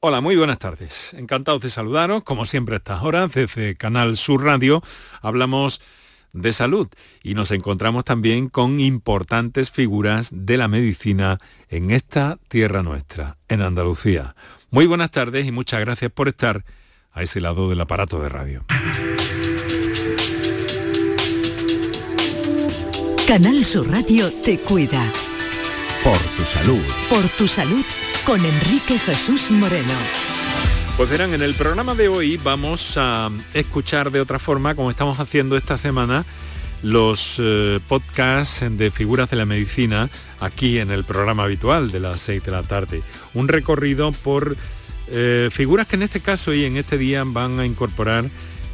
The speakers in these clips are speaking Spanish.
Hola, muy buenas tardes. Encantados de saludaros, como siempre a estas horas, desde Canal Sur Radio hablamos de salud y nos encontramos también con importantes figuras de la medicina en esta tierra nuestra, en Andalucía. Muy buenas tardes y muchas gracias por estar a ese lado del aparato de radio. Canal Sur Radio te cuida. Por tu salud. Por tu salud con Enrique Jesús Moreno. Pues verán, en el programa de hoy vamos a escuchar de otra forma, como estamos haciendo esta semana, los eh, podcasts de figuras de la medicina aquí en el programa habitual de las 6 de la tarde. Un recorrido por eh, figuras que en este caso y en este día van a incorporar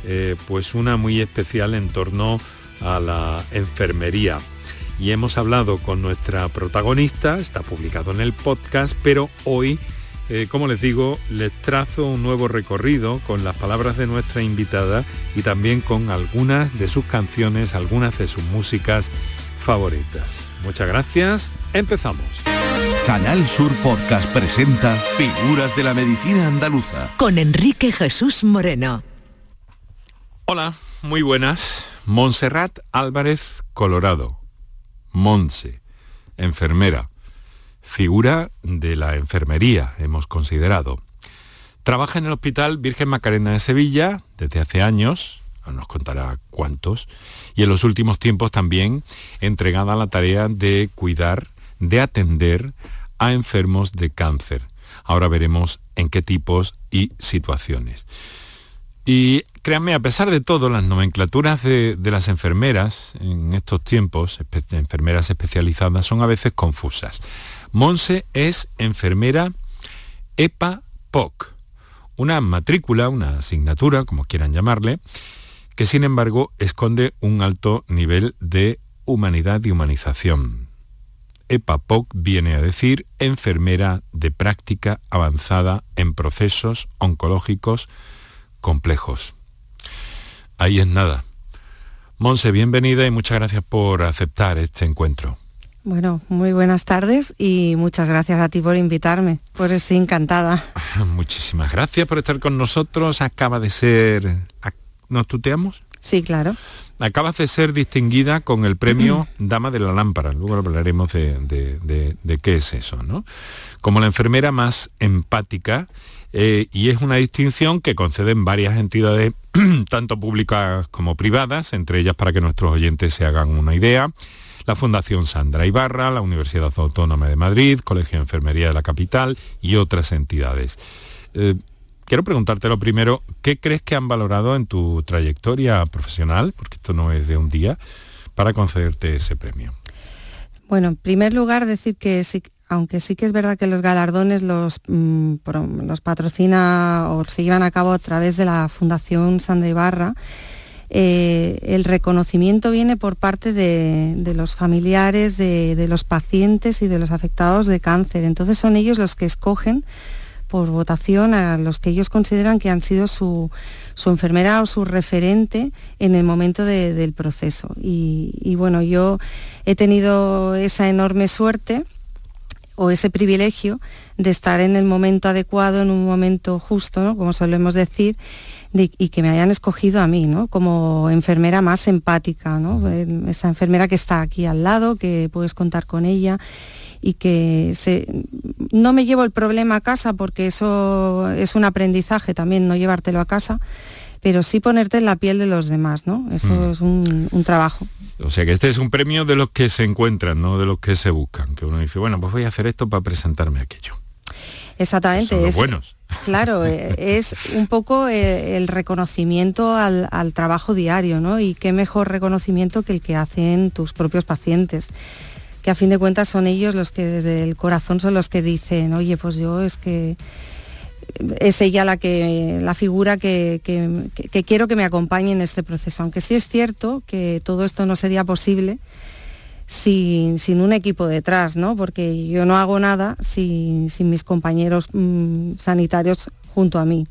eh, pues una muy especial en torno a la enfermería y hemos hablado con nuestra protagonista, está publicado en el podcast, pero hoy, eh, como les digo, les trazo un nuevo recorrido con las palabras de nuestra invitada y también con algunas de sus canciones, algunas de sus músicas favoritas. Muchas gracias, empezamos. Canal Sur Podcast presenta Figuras de la Medicina Andaluza. Con Enrique Jesús Moreno. Hola, muy buenas. Montserrat Álvarez Colorado Monse, enfermera, figura de la enfermería, hemos considerado. Trabaja en el Hospital Virgen Macarena de Sevilla desde hace años, nos contará cuántos, y en los últimos tiempos también entregada a la tarea de cuidar, de atender a enfermos de cáncer. Ahora veremos en qué tipos y situaciones. Y créanme, a pesar de todo, las nomenclaturas de, las enfermeras en estos tiempos, enfermeras especializadas, son a veces confusas. Monse es enfermera EPA-POC, una matrícula, una asignatura, como quieran llamarle, que sin embargo esconde un alto nivel de humanidad y humanización. EPA-POC viene a decir enfermera de práctica avanzada en procesos oncológicos complejos. Ahí es nada. Monse, bienvenida y muchas gracias por aceptar este encuentro. Bueno, muy buenas tardes y muchas gracias a ti por invitarme, por estoy encantada. Muchísimas gracias por estar con nosotros. Acaba de ser... ¿Nos tuteamos? Sí, claro. Acabas de ser distinguida con el premio Dama de la Lámpara. Luego hablaremos de, de qué es eso, ¿no? Como la enfermera más empática eh, y es una distinción que conceden varias entidades, tanto públicas como privadas, entre ellas para que nuestros oyentes se hagan una idea, la Fundación Sandra Ibarra, la Universidad Autónoma de Madrid, Colegio de Enfermería de la Capital y otras entidades. Eh, quiero preguntarte lo primero, ¿qué crees que han valorado en tu trayectoria profesional, porque esto no es de un día, para concederte ese premio? Bueno, en primer lugar, decir que sí, aunque sí que es verdad que los galardones los, mm, los patrocina o se llevan a cabo a través de la Fundación Sandra Ibarra, eh, el reconocimiento viene por parte de, los familiares, de, los pacientes y de los afectados de cáncer. Entonces son ellos los que escogen por votación a los que ellos consideran que han sido su, enfermera o su referente en el momento del proceso. y bueno, yo he tenido esa enorme suerte o ese privilegio de estar en el momento adecuado, en un momento justo, como solemos decir, y que me hayan escogido a mí, ¿no? Como enfermera más empática, ¿no? Esa enfermera que está aquí al lado, que puedes contar con ella y que no me llevo el problema a casa porque eso es un aprendizaje también, no llevártelo a casa, pero sí ponerte en la piel de los demás, ¿no? Eso mm. es un, trabajo. O sea que este es un premio de los que se encuentran, no de los que se buscan. Que uno dice, bueno, pues voy a hacer esto para presentarme aquello. Exactamente. es, buenos. Claro, eh, es un poco eh, el reconocimiento al, trabajo diario, ¿no? Y qué mejor reconocimiento que el que hacen tus propios pacientes que a fin de cuentas son ellos los que desde el corazón son los que dicen, oye, pues yo es que es ella la que la figura que, quiero que me acompañe en este proceso. Aunque sí es cierto que todo esto no sería posible sin, un equipo detrás, ¿no? Porque yo no hago nada sin, mis compañeros mm, sanitarios junto a mí.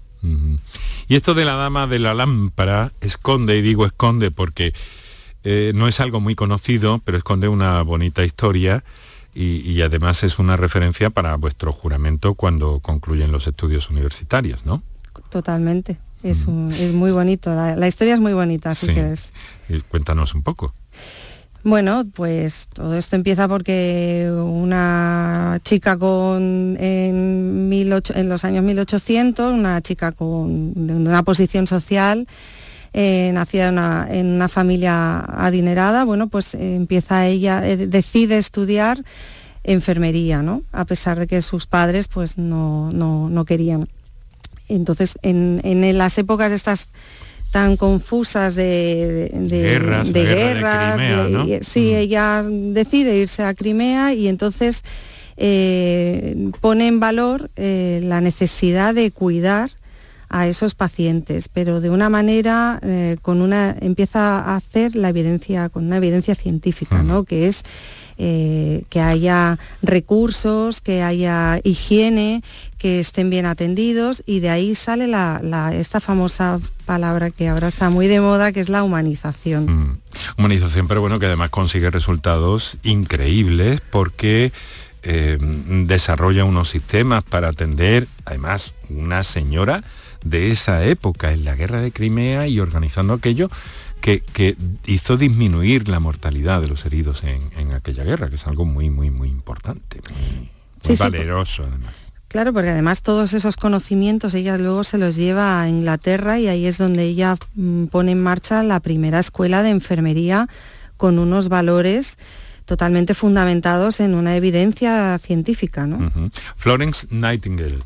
Y esto de la dama de la lámpara esconde, y digo esconde porque eh, no es algo muy conocido, pero esconde una bonita historia y, además es una referencia para vuestro juramento cuando concluyen los estudios universitarios, ¿no? Totalmente. Es, muy bonito. La, historia es muy bonita, así que es. cuéntanos un poco. Bueno, pues todo esto empieza porque una chica con en, en los años 1800, una chica con una posición social, eh, nacida en una, familia adinerada, bueno, pues eh, empieza ella, eh, decide estudiar enfermería, ¿no? A pesar de que sus padres pues no, no, querían. Entonces, en, en, las épocas estas tan confusas de, guerras, de, guerras, sí, ella decide irse a Crimea y entonces pone en valor la necesidad de cuidar a esos pacientes, pero de una manera eh, con una empieza a hacer la evidencia con una evidencia científica, ¿no? Que es eh, que haya recursos, que haya higiene, que estén bien atendidos y de ahí sale esta famosa palabra que ahora está muy de moda, que es la humanización. Mm. Humanización, pero bueno, que además consigue resultados increíbles porque eh, desarrolla unos sistemas para atender, además, una señora de esa época en la guerra de Crimea y organizando aquello que, hizo disminuir la mortalidad de los heridos en, aquella guerra, que es algo muy, muy, muy importante, muy, valeroso además. Claro, porque además todos esos conocimientos ella luego se los lleva a Inglaterra y ahí es donde ella mm, pone en marcha la primera escuela de enfermería con unos valores totalmente fundamentados en una evidencia científica. ¿no? Florence Nightingale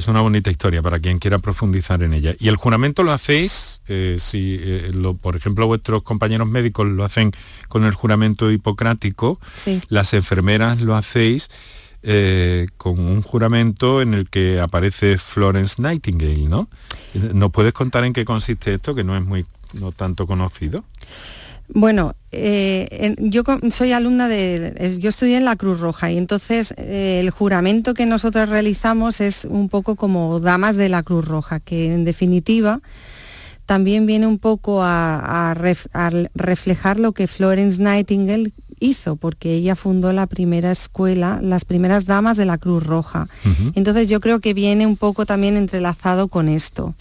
es una bonita historia para quien quiera profundizar en ella. ¿Y el juramento lo hacéis? Eh, si, eh, por ejemplo, vuestros compañeros médicos lo hacen con el juramento hipocrático, las enfermeras lo hacéis eh, con un juramento en el que aparece Florence Nightingale, ¿no? ¿Nos puedes contar en qué consiste esto, que no es muy no tanto conocido? Bueno, eh, yo soy alumna de, yo estudié en la Cruz Roja y entonces eh, el juramento que nosotros realizamos es un poco como damas de la Cruz Roja, que en definitiva también viene un poco a, reflejar lo que Florence Nightingale hizo, porque ella fundó la primera escuela, las primeras damas de la Cruz Roja. Entonces yo creo que viene un poco también entrelazado con esto.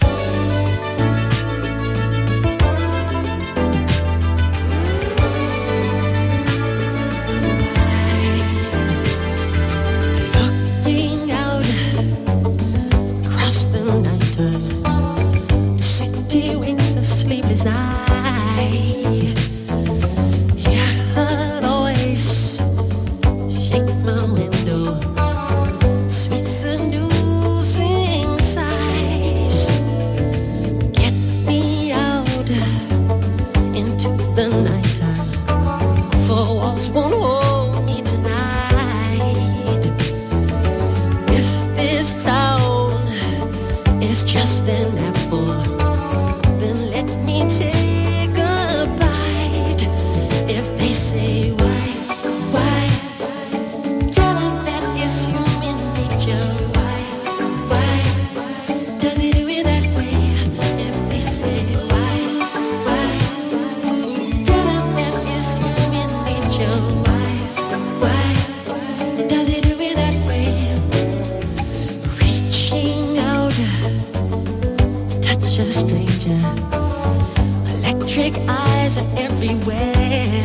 Electric eyes are everywhere.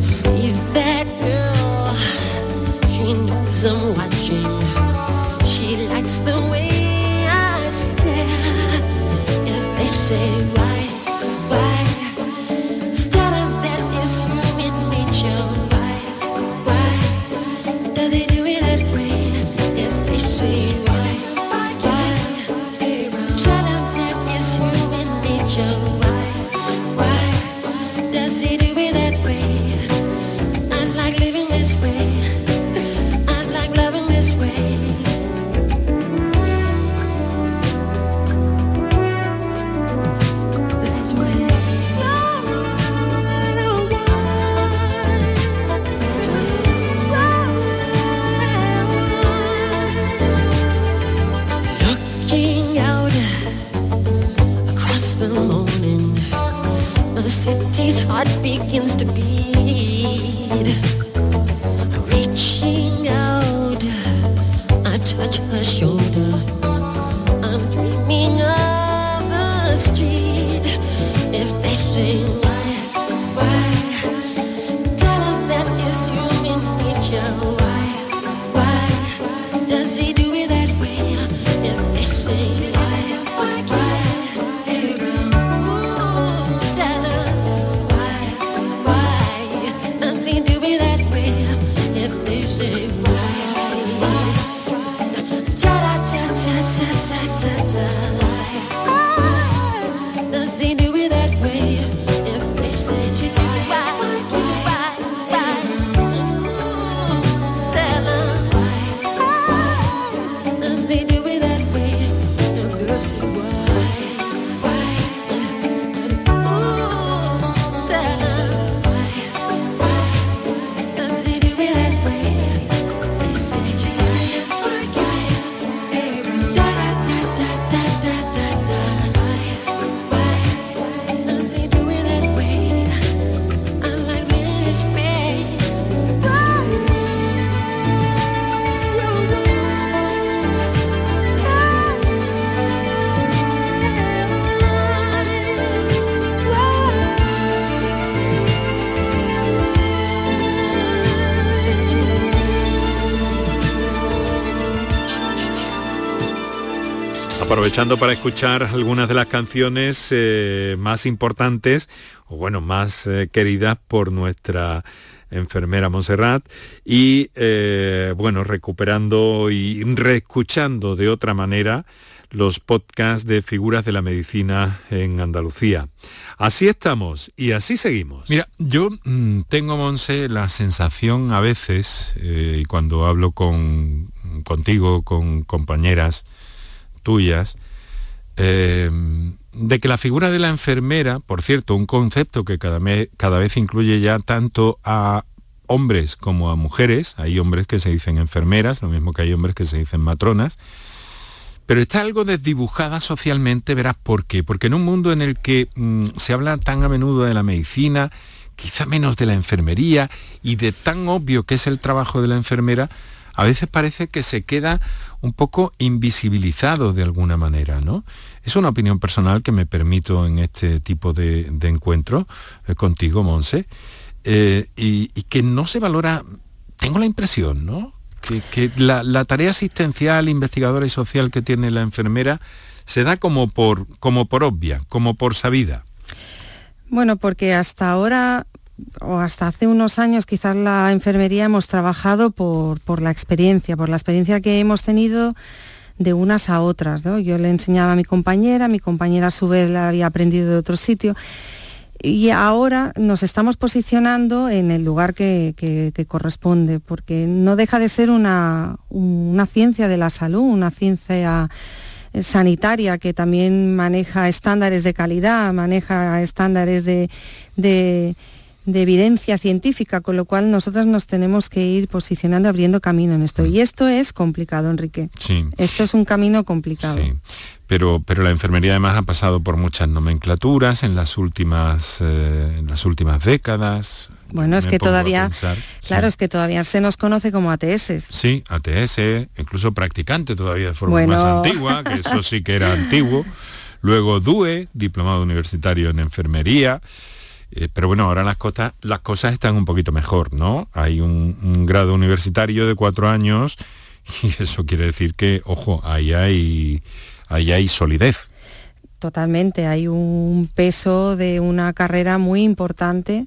See you there. shoulder. I'm dreaming of the street if they sing. Aprovechando para escuchar algunas de las canciones eh, más importantes, o bueno, más eh, queridas por nuestra enfermera Montserrat y eh, bueno, recuperando y reescuchando de otra manera los podcasts de figuras de la medicina en Andalucía. Así estamos y así seguimos. Mira, yo mm, tengo, Monse, la sensación a veces, y cuando hablo con, contigo, con compañeras tuyas, eh, de que la figura de la enfermera, por cierto, un concepto que cada, cada vez incluye ya tanto a hombres como a mujeres, hay hombres que se dicen enfermeras, lo mismo que hay hombres que se dicen matronas, pero está algo desdibujada socialmente, verás por qué, porque en un mundo en el que mm, se habla tan a menudo de la medicina, quizá menos de la enfermería y de tan obvio que es el trabajo de la enfermera, a veces parece que se queda un poco invisibilizado de alguna manera, ¿no? Es una opinión personal que me permito en este tipo de, encuentro eh, contigo, Monse, eh, y, que no se valora, tengo la impresión, ¿no? Que, la, tarea asistencial, investigadora y social que tiene la enfermera se da como por, como por obvia, como por sabida. Bueno, porque hasta ahora o hasta hace unos años quizás la enfermería hemos trabajado por, la experiencia, por la experiencia que hemos tenido de unas a otras. Yo le enseñaba a mi compañera, mi compañera a su vez la había aprendido de otro sitio. Y ahora nos estamos posicionando en el lugar que, corresponde, porque no deja de ser una, ciencia de la salud, una ciencia sanitaria que también maneja estándares de calidad, maneja estándares de evidencia científica, con lo cual nosotros nos tenemos que ir posicionando, abriendo camino en esto. Y esto es complicado, Enrique. Sí. Esto es un camino complicado. Sí. Pero, pero la enfermería además ha pasado por muchas nomenclaturas en las últimas, eh, en las últimas décadas. Bueno, es que todavía, claro, es que todavía se nos conoce como ATS. Sí, ATS, incluso practicante todavía de forma más antigua, que eso sí que era antiguo. Luego DUE, diplomado universitario en enfermería. Eh, pero bueno, ahora las, cosas, las cosas están un poquito mejor, ¿no? Hay un, grado universitario de cuatro años y eso quiere decir que, ojo, ahí hay, ahí hay solidez. Totalmente, hay un peso de una carrera muy importante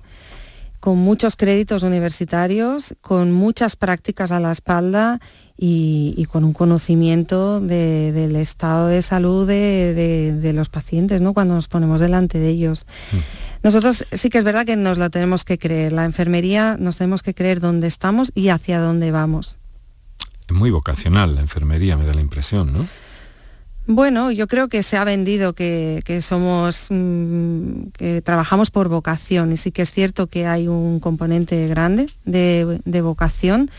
con muchos créditos universitarios, con muchas prácticas a la espalda y, con un conocimiento del estado de salud de, los pacientes, ¿no? Cuando nos ponemos delante de ellos. Mm. Nosotros sí que es verdad que nos lo tenemos que creer. La enfermería nos tenemos que creer dónde estamos y hacia dónde vamos. Es muy vocacional la enfermería, me da la impresión, ¿no? Bueno, yo creo que se ha vendido que, somos, mm, que trabajamos por vocación y sí que es cierto que hay un componente grande de, vocación.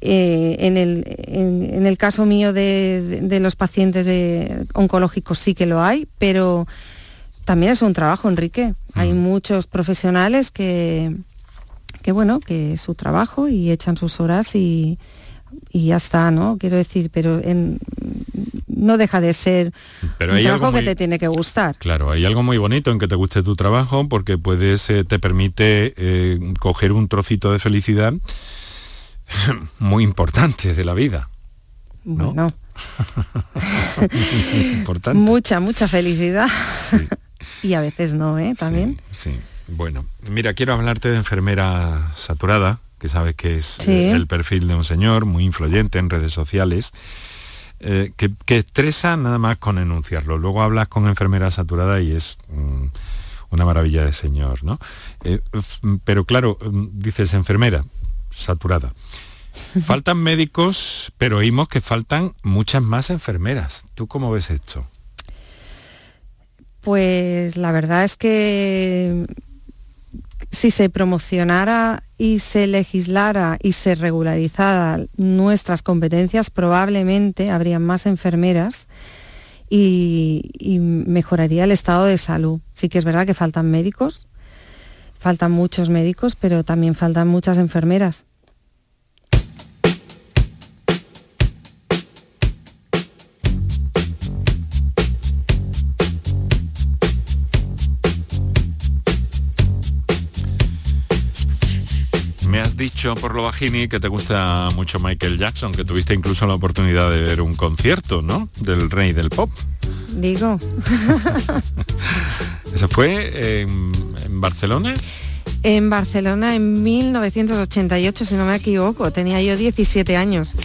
Eh, en, el, caso mío de, los pacientes oncológicos sí que lo hay, pero también es un trabajo, Enrique. Hay muchos profesionales que, que, bueno, que su trabajo y echan sus horas y y ya está, ¿no? Quiero decir, pero no deja de ser pero un trabajo que te tiene que gustar. Claro, hay algo muy bonito en que te guste tu trabajo porque puedes, eh, te permite eh, coger un trocito de felicidad muy importante de la vida. Bueno. importante. Mucha, mucha felicidad. Y a veces no, ¿eh? También. sí. Bueno, mira, quiero hablarte de enfermera saturada, que sabes que es eh, el perfil de un señor muy influyente en redes sociales, eh, que, estresa nada más con enunciarlo. Luego hablas con enfermera saturada y es mm, una maravilla de señor, ¿no? Eh, pero claro, mm, dices enfermera saturada. Faltan médicos, pero oímos que faltan muchas más enfermeras. ¿Tú cómo ves esto? Pues la verdad es que si se promocionara y se legislara y se regularizara nuestras competencias, probablemente habría más enfermeras y, y, mejoraría el estado de salud. Sí que es verdad que faltan médicos, faltan muchos médicos, pero también faltan muchas enfermeras. Dicho por lo bajini que te gusta mucho Michael Jackson, que tuviste incluso la oportunidad de ver un concierto, ¿no? Del rey del pop. Digo. ¿Eso fue en, en Barcelona? En Barcelona en 1988, si no me equivoco. Tenía yo 17 años.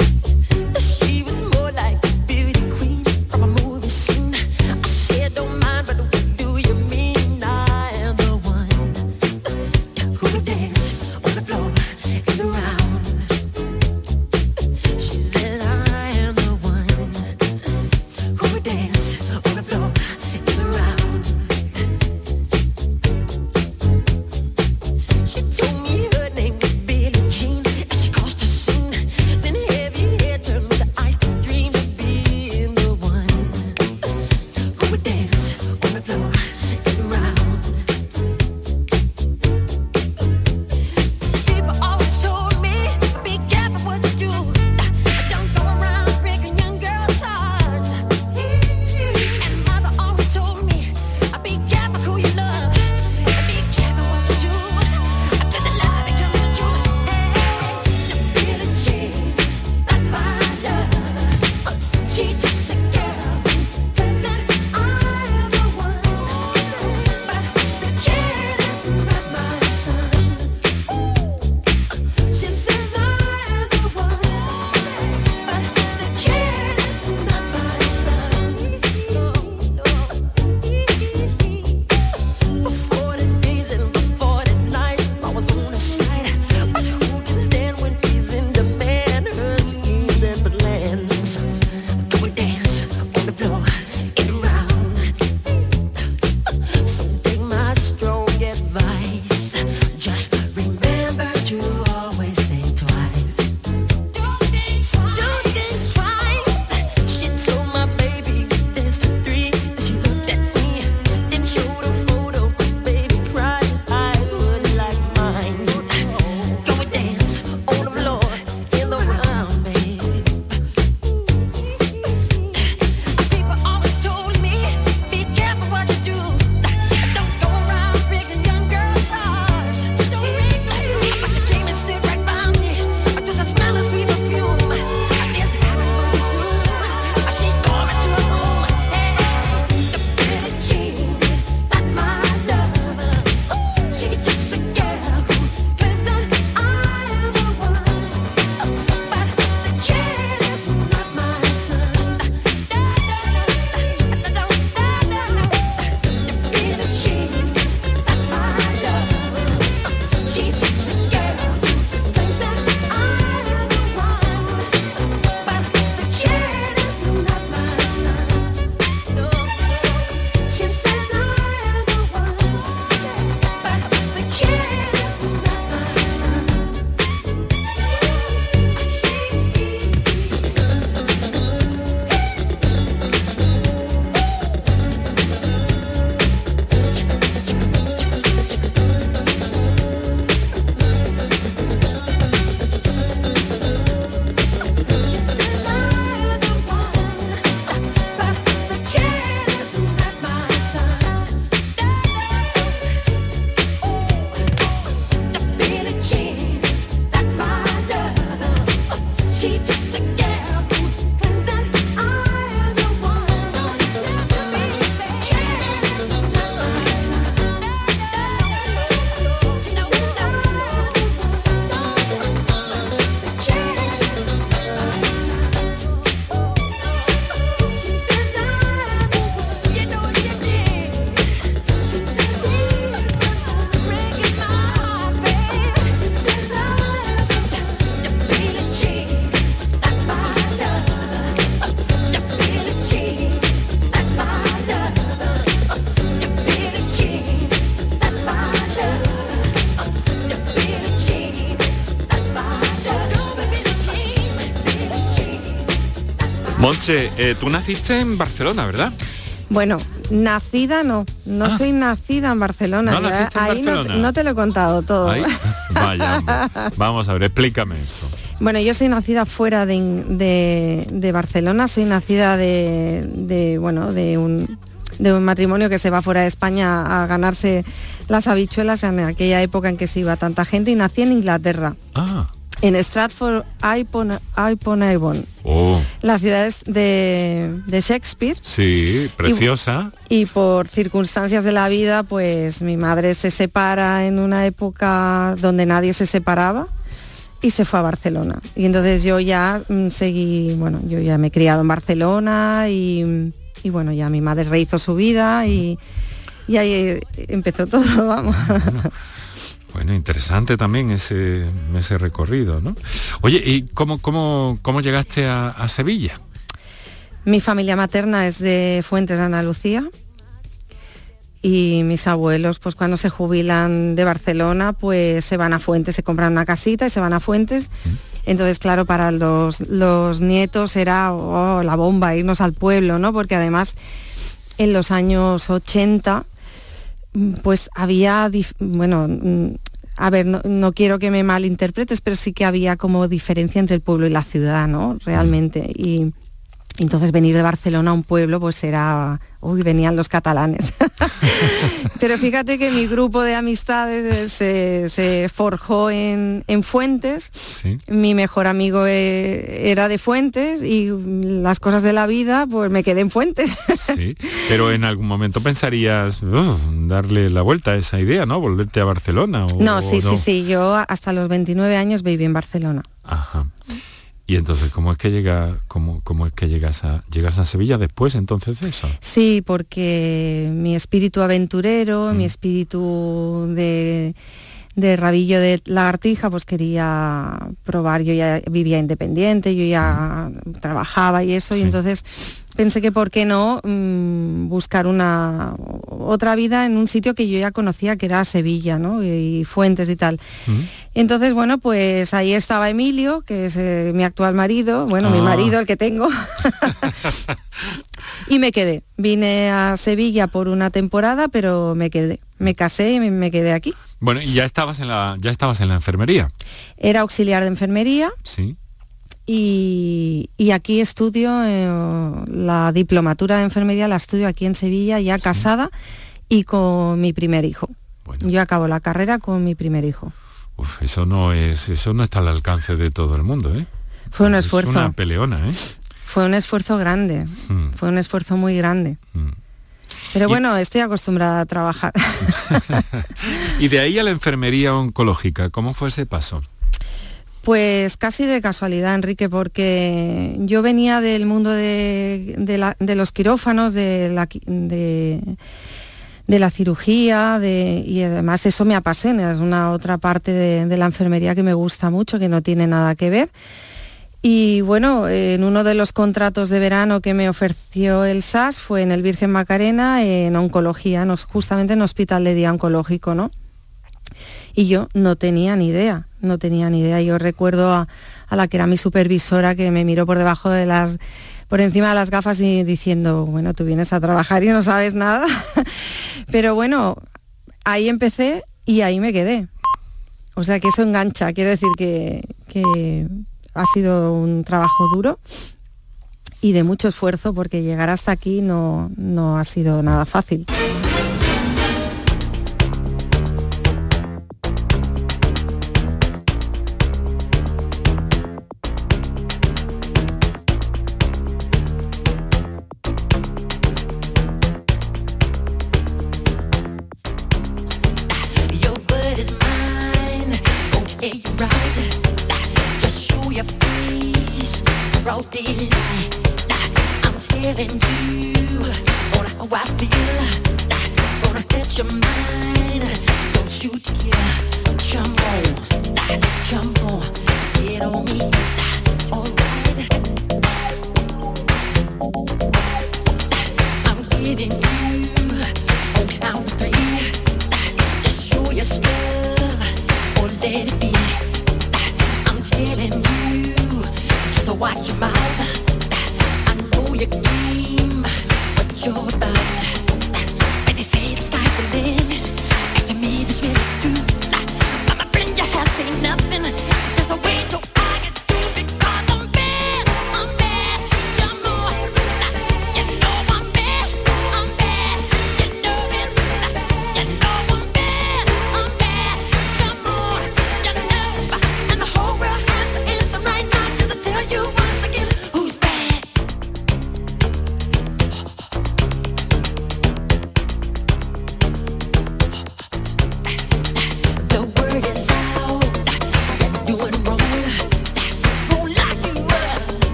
Eh, tú naciste en Barcelona, ¿verdad? Bueno, nacida no, no ah. soy nacida en Barcelona. No, Ahí No, te lo he contado todo. Vaya, vamos a ver, explícame eso. Bueno, yo soy nacida fuera de, Barcelona, soy nacida de, bueno, de un, de un matrimonio que se va fuera de España a ganarse las habichuelas en aquella época en que se iba tanta gente y nací en Inglaterra. Ah en Stratford upon, Avon. Oh. La ciudad es de, Shakespeare. Sí, preciosa. Y, por circunstancias de la vida, pues mi madre se separa en una época donde nadie se separaba y se fue a Barcelona. Y entonces yo ya mm, seguí, bueno, yo ya me he criado en Barcelona y, bueno, ya mi madre rehizo su vida y, y ahí empezó todo, vamos. Bueno, interesante también ese, ese recorrido, ¿no? Oye, ¿y cómo, cómo, cómo llegaste a, Sevilla? Mi familia materna es de Fuentes de Andalucía y mis abuelos, pues cuando se jubilan de Barcelona, pues se van a Fuentes, se compran una casita y se van a Fuentes. Mm. Entonces, claro, para los, los nietos era oh, la bomba irnos al pueblo, ¿no? Porque además en los años 80 pues había, bueno, mm, a ver, no, quiero que me malinterpretes, pero sí que había como diferencia entre el pueblo y la ciudad, ¿no? Realmente. Y entonces venir de Barcelona a un pueblo, pues era uy, venían los catalanes. Pero fíjate que mi grupo de amistades se, forjó en, Fuentes. Mi mejor amigo eh, era de Fuentes y las cosas de la vida, pues me quedé en Fuentes. Sí, pero en algún momento pensarías oh, darle la vuelta a esa idea, ¿no? Volverte a Barcelona. no, sí, sí, sí. Yo hasta los 29 años viví en Barcelona. Ajá. Y entonces, ¿cómo es que llega, cómo, cómo es que llegas a llegas a Sevilla después entonces de eso? Sí, porque mi espíritu aventurero, mi mm. espíritu de, de rabillo de lagartija, pues quería probar. Yo ya vivía independiente, yo ya mm. trabajaba y eso, y entonces pensé que por qué no mm, buscar una otra vida en un sitio que yo ya conocía que era Sevilla, ¿no? Y, Fuentes y tal. Entonces, bueno, pues ahí estaba Emilio, que es eh, mi actual marido, bueno, mi ah. marido, el que tengo. y me quedé. Vine a Sevilla por una temporada, pero me quedé. Me casé y me quedé aquí. Bueno, y ya estabas en la ya estabas en la enfermería. Era auxiliar de enfermería. Sí. Y, aquí estudio eh, la diplomatura de enfermería, la estudio aquí en Sevilla, ya casada y con mi primer hijo. Yo acabo la carrera con mi primer hijo. Uf, eso no es, eso no está al alcance de todo el mundo, ¿eh? Fue un esfuerzo. una peleona, ¿eh? Fue un esfuerzo grande. Mm. Fue un esfuerzo muy grande. Mm. Pero bueno, estoy acostumbrada a trabajar. y de ahí a la enfermería oncológica, ¿cómo fue ese paso? Pues casi de casualidad, Enrique, porque yo venía del mundo de, los quirófanos, de la, de, la cirugía, y además eso me apasiona, es una otra parte de, la enfermería que me gusta mucho, que no tiene nada que ver. Y bueno, en uno de los contratos de verano que me ofreció el SAS fue en el Virgen Macarena, en oncología, justamente en hospital de día oncológico, ¿no? Y yo no tenía ni idea, no tenía ni idea. Yo recuerdo a, la que era mi supervisora que me miró por debajo de las por encima de las gafas y diciendo, bueno, tú vienes a trabajar y no sabes nada. Pero bueno, ahí empecé y ahí me quedé. O sea que eso engancha, quiere decir que ha sido un trabajo duro y de mucho esfuerzo porque llegar hasta aquí no, no ha sido nada fácil.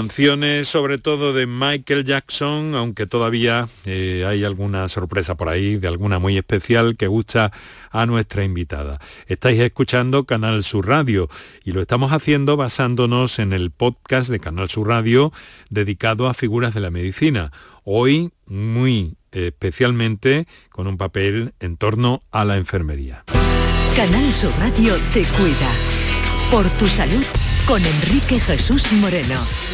Canciones sobre todo de Michael Jackson, aunque todavía eh, hay alguna sorpresa por ahí, de alguna muy especial que gusta a nuestra invitada. Estáis escuchando Canal Sur Radio y lo estamos haciendo basándonos en el podcast de Canal Sur Radio dedicado a figuras de la medicina. Hoy muy especialmente con un papel en torno a la enfermería. Canal Sur Radio te cuida. Por tu salud con Enrique Jesús Moreno.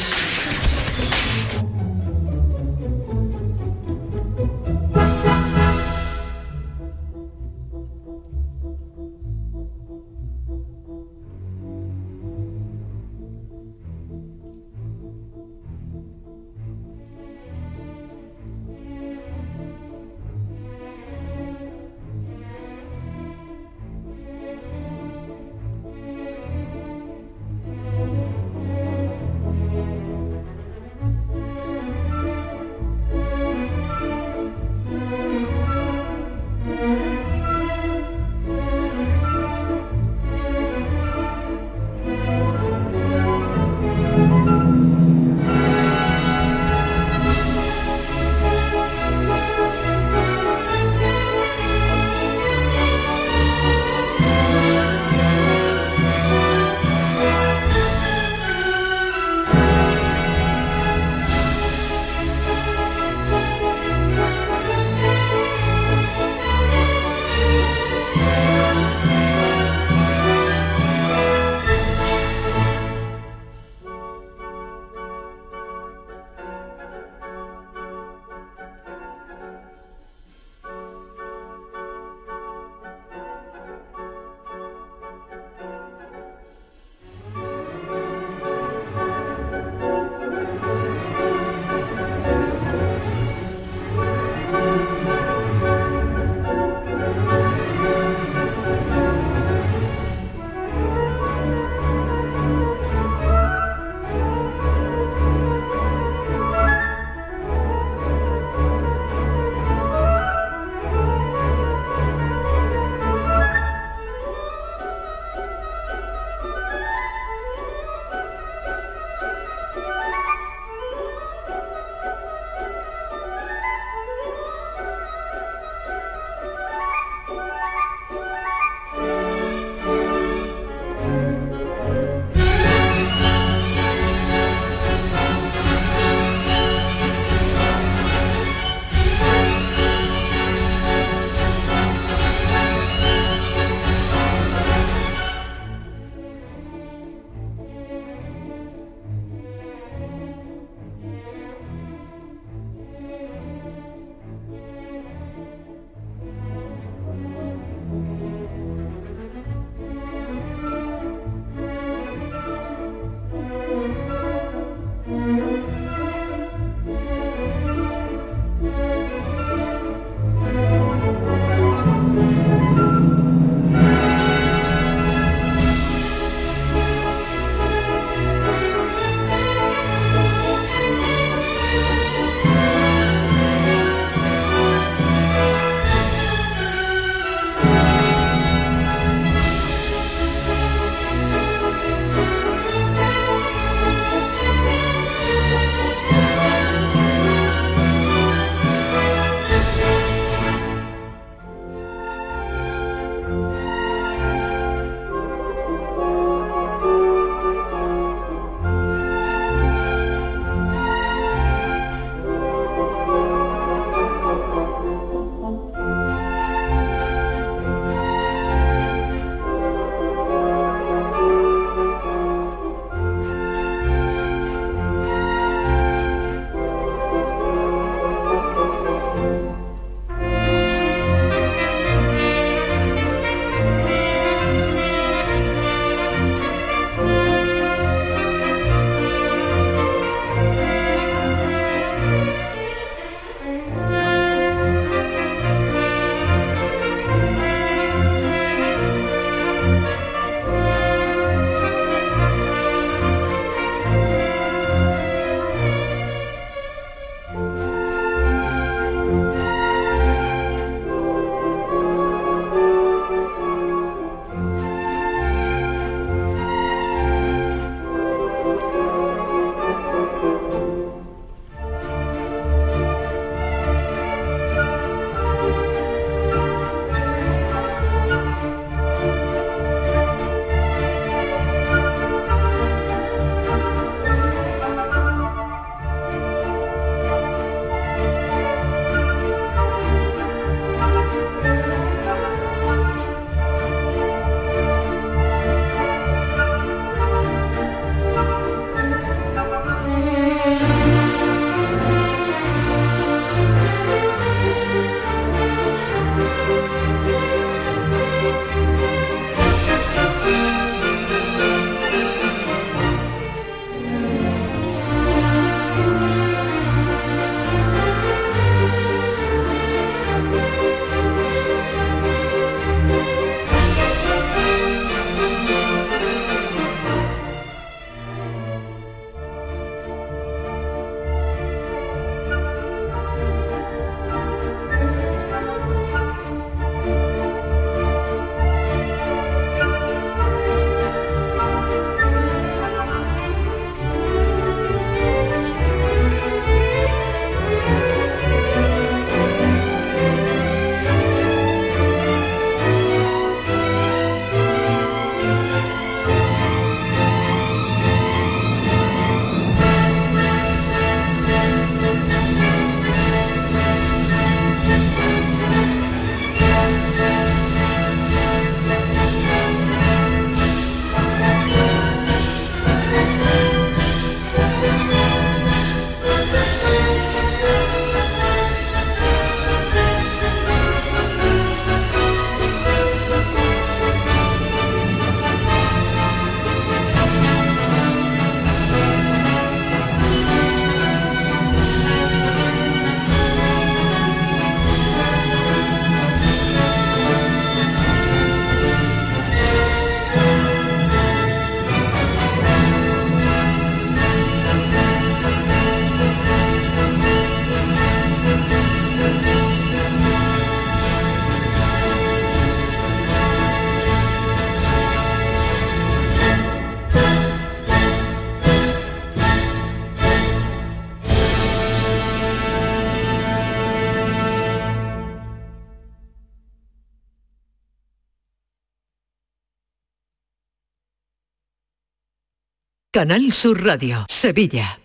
Canal Sur Radio, Sevilla.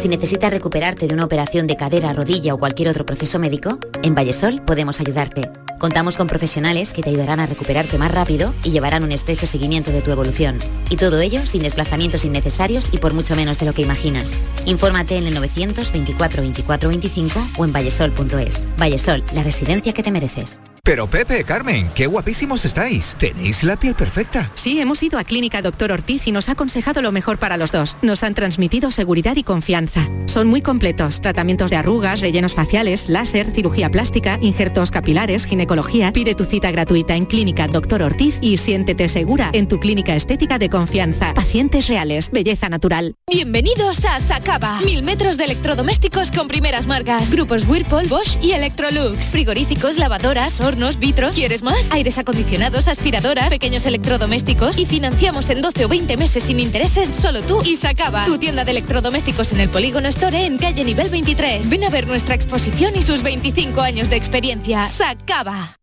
Si necesitas recuperarte de una operación de cadera, rodilla o cualquier otro proceso médico, en Vallesol podemos ayudarte. Contamos con profesionales que te ayudarán a recuperarte más rápido y llevarán un estrecho seguimiento de tu evolución. Y todo ello sin desplazamientos innecesarios y por mucho menos de lo que imaginas. Infórmate en el 924 24 25 o en vallesol.es. Vallesol, la residencia que te mereces. Pero Pepe, Carmen, qué guapísimos estáis. Tenéis la piel perfecta. Sí, hemos ido a Clínica Doctor Ortiz y nos ha aconsejado lo mejor para los dos. Nos han transmitido seguridad y confianza. Son muy completos. Tratamientos de arrugas, rellenos faciales, láser, cirugía plástica, injertos capilares, ginecología. Pide tu cita gratuita en Clínica Doctor Ortiz y siéntete segura en tu clínica estética de confianza. Pacientes reales, belleza natural. Bienvenidos a Sacaba. Mil metros de electrodomésticos con primeras marcas. Grupos Whirlpool, Bosch y Electrolux. Frigoríficos, lavadoras, hornos, vitros. ¿Quieres más? Aires acondicionados, aspiradoras, pequeños electrodomésticos. Y financiamos en 12 o 20 meses sin intereses solo tú y Sacaba. Tu tienda de electrodomésticos en el Polígono Store en calle nivel 23. Ven a ver nuestra exposición y sus 25 años de experiencia. Sacaba.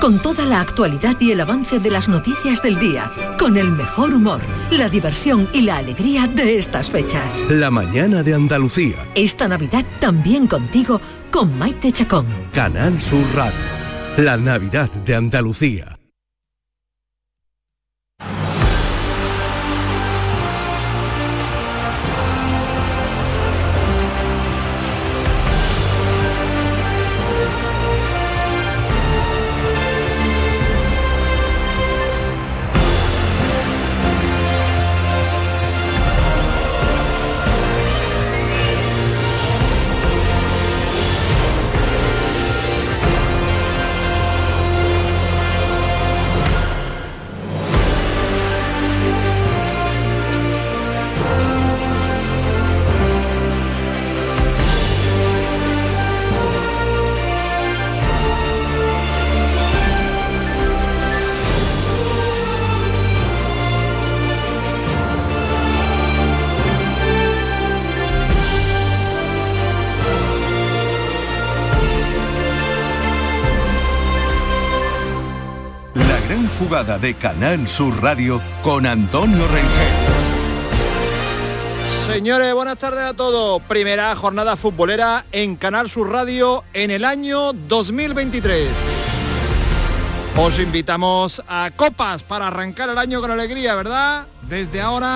con toda la actualidad y el avance de las noticias del día, con el mejor humor, la diversión y la alegría de estas fechas. La mañana de Andalucía. Esta Navidad también contigo con Maite Chacón. Canal Sur Radio. La Navidad de Andalucía. De Canal Sur Radio con Antonio Rengel. Señores, buenas tardes a todos. Primera jornada futbolera en Canal Sur Radio en el año 2023. Os invitamos a copas para arrancar el año con alegría, ¿verdad? Desde ahora